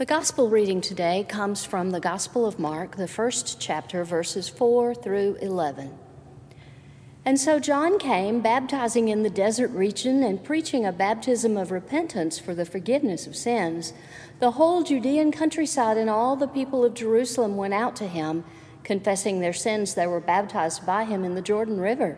The gospel reading today comes from the Gospel of Mark, the first chapter, verses 4 through 11. And so John came, baptizing in the desert region and preaching a baptism of repentance for the forgiveness of sins. The whole Judean countryside and all the people of Jerusalem went out to him, confessing their sins. They were baptized by him in the Jordan River.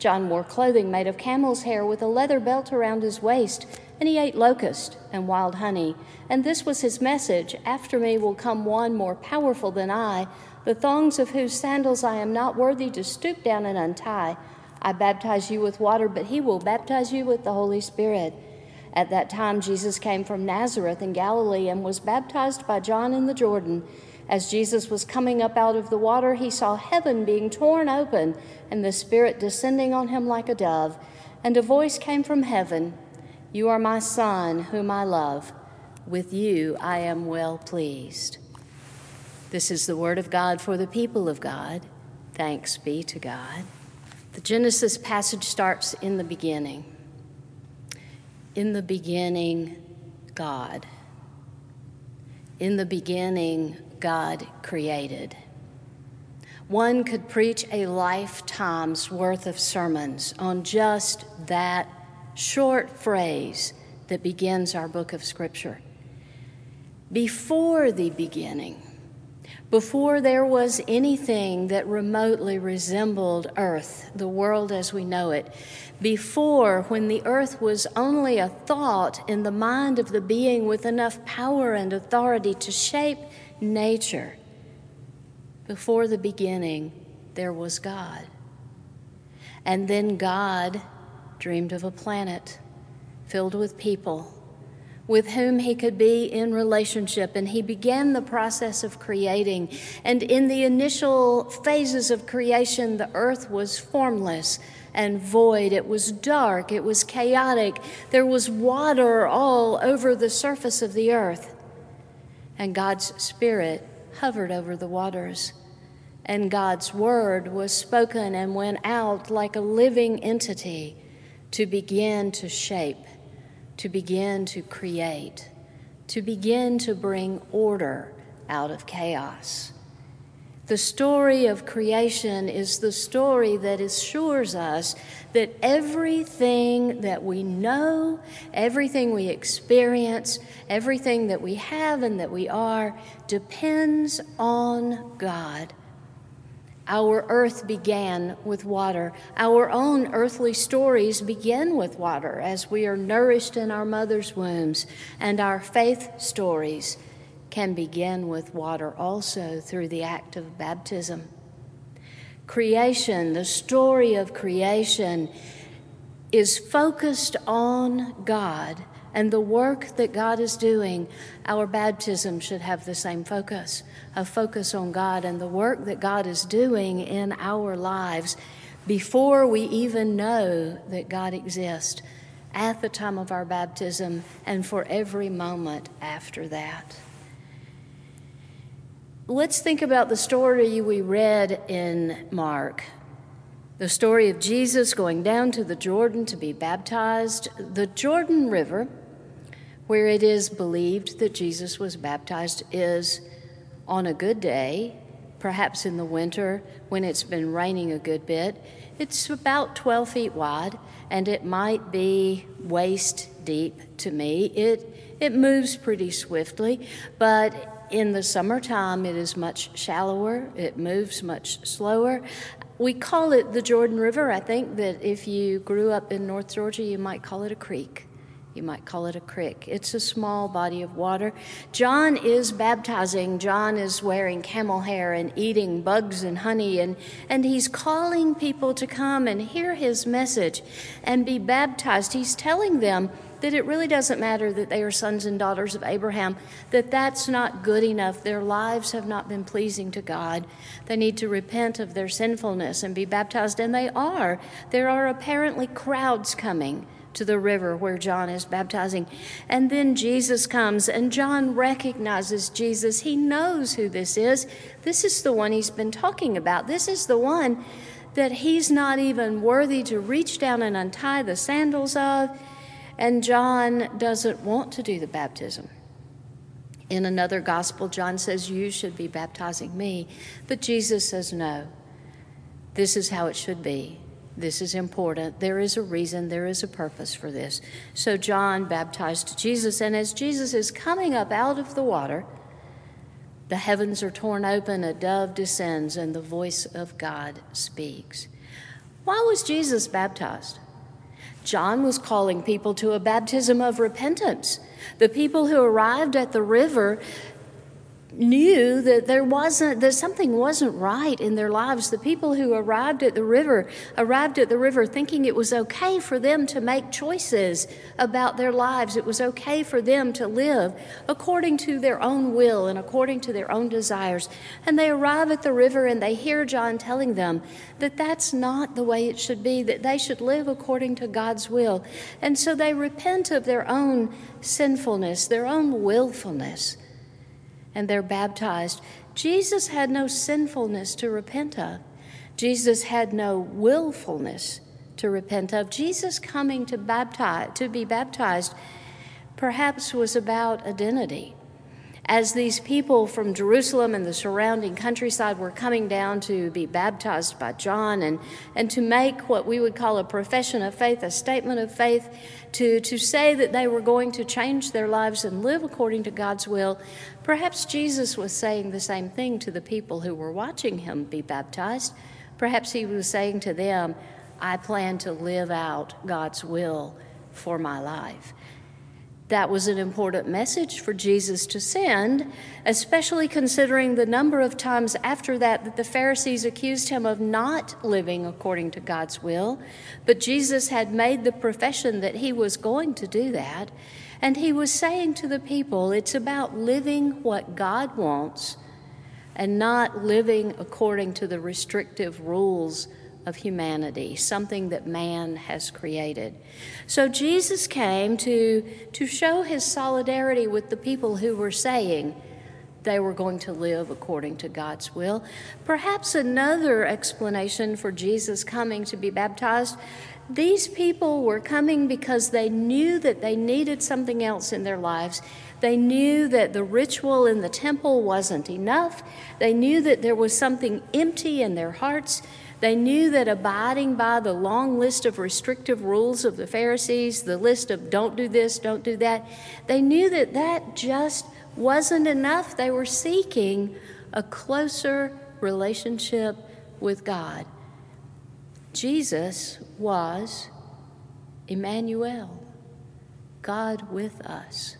John wore clothing made of camel's hair with a leather belt around his waist and he ate locust and wild honey. And this was his message After me will come one more powerful than I, the thongs of whose sandals I am not worthy to stoop down and untie. I baptize you with water, but he will baptize you with the Holy Spirit. At that time, Jesus came from Nazareth in Galilee and was baptized by John in the Jordan. As Jesus was coming up out of the water, he saw heaven being torn open and the Spirit descending on him like a dove. And a voice came from heaven you are my Son, whom I love. With you I am well pleased. This is the word of God for the people of God. Thanks be to God. The Genesis passage starts in the beginning. In the beginning, God. In the beginning, God created. One could preach a lifetime's worth of sermons on just that short phrase that begins our book of Scripture. Before the beginning, before there was anything that remotely resembled earth, the world as we know it, before when the earth was only a thought in the mind of the being with enough power and authority to shape nature, before the beginning, there was God. And then God dreamed of a planet filled with people with whom he could be in relationship. And he began the process of creating. And in the initial phases of creation, the earth was formless and void. It was dark. It was chaotic. There was water all over the surface of the earth. And God's Spirit hovered over the waters. And God's word was spoken and went out like a living entity to begin to shape, to begin to create, to begin to bring order out of chaos. The story of creation is the story that assures us that everything that we know, everything we experience, everything that we have and that we are depends on God our earth began with water. Our own earthly stories begin with water as we are nourished in our mother's wombs, and our faith stories can begin with water also through the act of baptism. Creation, the story of creation, is focused on God and the work that God is doing, our baptism should have the same focus a focus on God and the work that God is doing in our lives before we even know that God exists at the time of our baptism and for every moment after that. Let's think about the story we read in Mark. The story of Jesus going down to the Jordan to be baptized. The Jordan River where it is believed that Jesus was baptized is on a good day, perhaps in the winter when it's been raining a good bit. It's about 12 feet wide and it might be waist deep to me. It, it moves pretty swiftly, but in the summertime it is much shallower, it moves much slower. We call it the Jordan River. I think that if you grew up in North Georgia, you might call it a creek. You might call it a creek. It's a small body of water. John is baptizing. John is wearing camel hair and eating bugs and honey, and, and he's calling people to come and hear his message and be baptized. He's telling them that it really doesn't matter that they are sons and daughters of Abraham, that that's not good enough. Their lives have not been pleasing to God. They need to repent of their sinfulness and be baptized, and they are. There are apparently crowds coming to the river where John is baptizing. And then Jesus comes, and John recognizes Jesus. He knows who this is. This is the one he's been talking about. This is the one that he's not even worthy to reach down and untie the sandals of. And John doesn't want to do the baptism. In another gospel, John says, You should be baptizing me. But Jesus says, No. This is how it should be. This is important. There is a reason, there is a purpose for this. So John baptized Jesus, and as Jesus is coming up out of the water, the heavens are torn open, a dove descends, and the voice of God speaks. Why was Jesus baptized? John was calling people to a baptism of repentance. The people who arrived at the river knew that there wasn't that something wasn't right in their lives. The people who arrived at the river arrived at the river thinking it was okay for them to make choices about their lives. It was okay for them to live according to their own will and according to their own desires. And they arrive at the river and they hear John telling them that that's not the way it should be that they should live according to God's will. And so they repent of their own sinfulness their own willfulness and they're baptized. Jesus had no sinfulness to repent of. Jesus had no willfulness to repent of. Jesus coming to baptize to be baptized perhaps was about identity as these people from Jerusalem and the surrounding countryside were coming down to be baptized by John and, and to make what we would call a profession of faith, a statement of faith, to, to say that they were going to change their lives and live according to God's will, perhaps Jesus was saying the same thing to the people who were watching him be baptized. Perhaps he was saying to them, I plan to live out God's will for my life. That was an important message for Jesus to send, especially considering the number of times after that that the Pharisees accused him of not living according to God's will. But Jesus had made the profession that he was going to do that. And he was saying to the people, it's about living what God wants and not living according to the restrictive rules of humanity, something that man has created. So Jesus came to, to show his solidarity with the people who were saying they were going to live according to God's will. Perhaps another explanation for Jesus coming to be baptized these people were coming because they knew that they needed something else in their lives. They knew that the ritual in the temple wasn't enough. They knew that there was something empty in their hearts. They knew that abiding by the long list of restrictive rules of the Pharisees, the list of don't do this, don't do that, they knew that that just wasn't enough. They were seeking a closer relationship with God. Jesus was Emmanuel, God with us.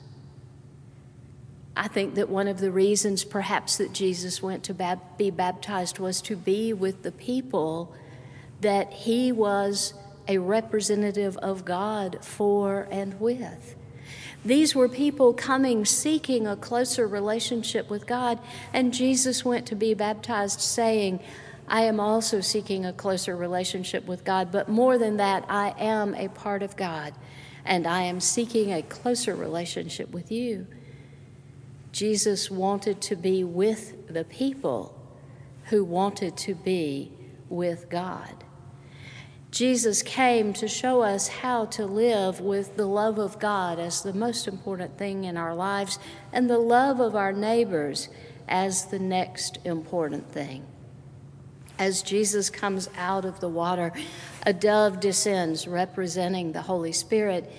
I think that one of the reasons, perhaps, that Jesus went to bab- be baptized was to be with the people that he was a representative of God for and with. These were people coming seeking a closer relationship with God, and Jesus went to be baptized saying, I am also seeking a closer relationship with God, but more than that, I am a part of God, and I am seeking a closer relationship with you. Jesus wanted to be with the people who wanted to be with God. Jesus came to show us how to live with the love of God as the most important thing in our lives and the love of our neighbors as the next important thing. As Jesus comes out of the water, a dove descends representing the Holy Spirit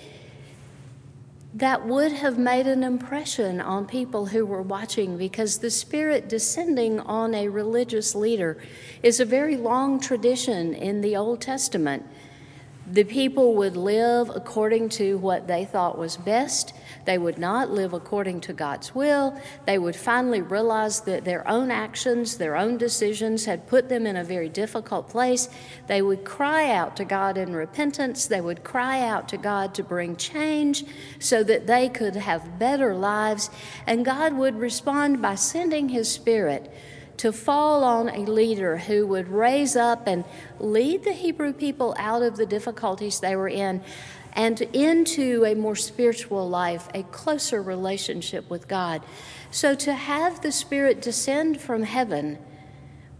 that would have made an impression on people who were watching because the Spirit descending on a religious leader is a very long tradition in the Old Testament. The people would live according to what they thought was best. They would not live according to God's will. They would finally realize that their own actions, their own decisions had put them in a very difficult place. They would cry out to God in repentance. They would cry out to God to bring change so that they could have better lives. And God would respond by sending His Spirit to fall on a leader who would raise up and lead the Hebrew people out of the difficulties they were in and into a more spiritual life, a closer relationship with God. So to have the Spirit descend from heaven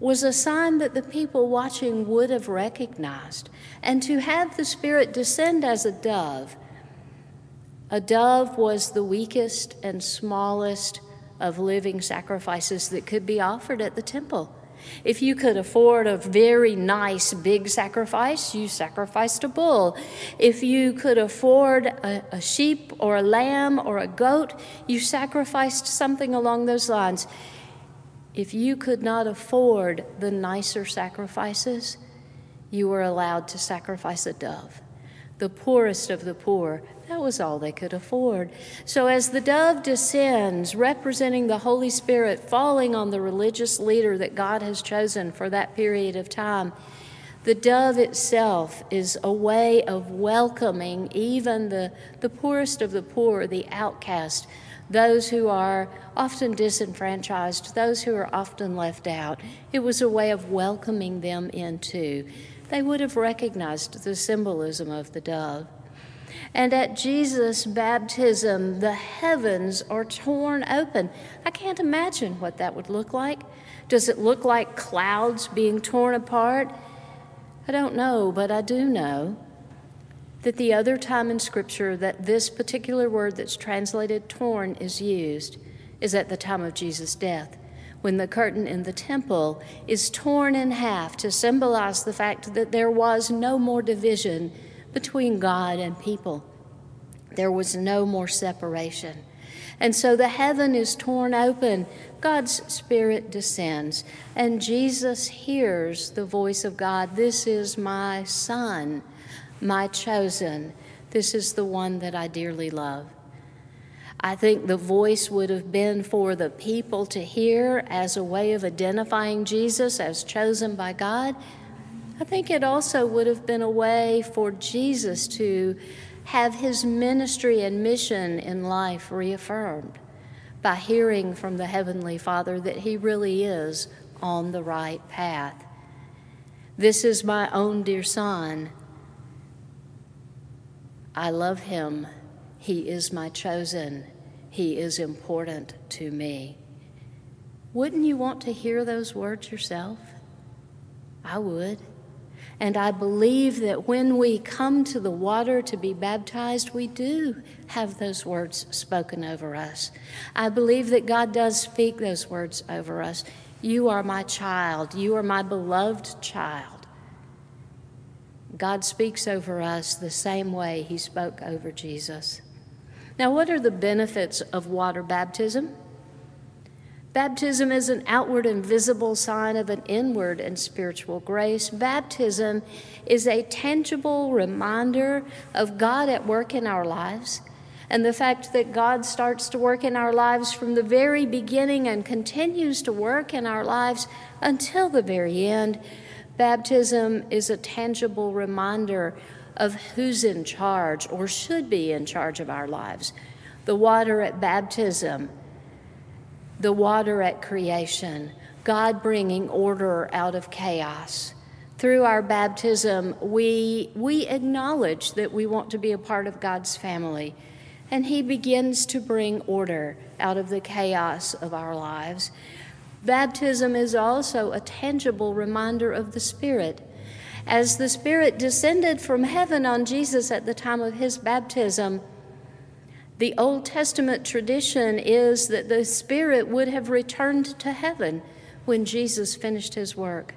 was a sign that the people watching would have recognized. And to have the Spirit descend as a dove, a dove was the weakest and smallest of living sacrifices that could be offered at the temple. If you could afford a very nice big sacrifice, you sacrificed a bull. If you could afford a, a, sheep or a lamb or a goat, you sacrificed something along those lines. If you could not afford the nicer sacrifices, you were allowed to sacrifice a dove, the poorest of the poor. That was all they could afford. So, as the dove descends, representing the Holy Spirit falling on the religious leader that God has chosen for that period of time, the dove itself is a way of welcoming even the, the poorest of the poor, the outcast, those who are often disenfranchised, those who are often left out. It was a way of welcoming them into. They would have recognized the symbolism of the dove. And at Jesus' baptism, the heavens are torn open. I can't imagine what that would look like. Does it look like clouds being torn apart? I don't know, but I do know that the other time in Scripture that this particular word that's translated torn is used is at the time of Jesus' death, when the curtain in the temple is torn in half to symbolize the fact that there was no more division between God and people. There was no more separation. And so the heaven is torn open. God's Spirit descends, and Jesus hears the voice of God This is my Son, my chosen. This is the one that I dearly love. I think the voice would have been for the people to hear as a way of identifying Jesus as chosen by God. I think it also would have been a way for Jesus to have his ministry and mission in life reaffirmed by hearing from the Heavenly Father that he really is on the right path. This is my own dear Son. I love him. He is my chosen. He is important to me. Wouldn't you want to hear those words yourself? I would. And I believe that when we come to the water to be baptized, we do have those words spoken over us. I believe that God does speak those words over us. You are my child. You are my beloved child. God speaks over us the same way he spoke over Jesus. Now, what are the benefits of water baptism? Baptism is an outward and visible sign of an inward and spiritual grace. Baptism is a tangible reminder of God at work in our lives and the fact that God starts to work in our lives from the very beginning and continues to work in our lives until the very end. Baptism is a tangible reminder of who's in charge or should be in charge of our lives. The water at baptism the water at creation, God bringing order out of chaos. Through our baptism, we, we acknowledge that we want to be a part of God's family, and He begins to bring order out of the chaos of our lives. Baptism is also a tangible reminder of the Spirit. As the Spirit descended from heaven on Jesus at the time of his baptism, the Old Testament tradition is that the Spirit would have returned to heaven when Jesus finished his work.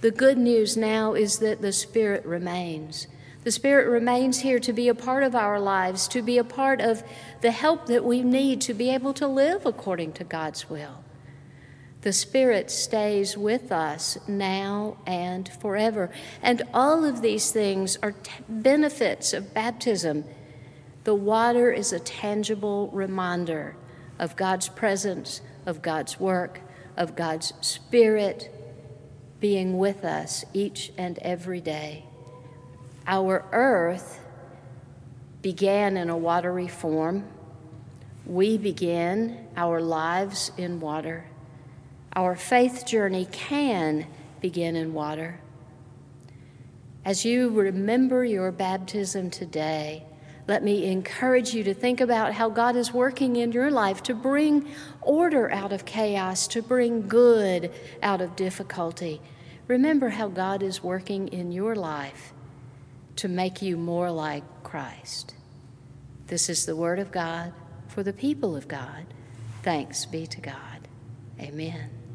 The good news now is that the Spirit remains. The Spirit remains here to be a part of our lives, to be a part of the help that we need to be able to live according to God's will. The Spirit stays with us now and forever. And all of these things are t- benefits of baptism the water is a tangible reminder of God's presence, of God's work, of God's Spirit being with us each and every day. Our earth began in a watery form. We begin our lives in water. Our faith journey can begin in water. As you remember your baptism today, let me encourage you to think about how God is working in your life to bring order out of chaos, to bring good out of difficulty. Remember how God is working in your life to make you more like Christ. This is the Word of God for the people of God. Thanks be to God. Amen.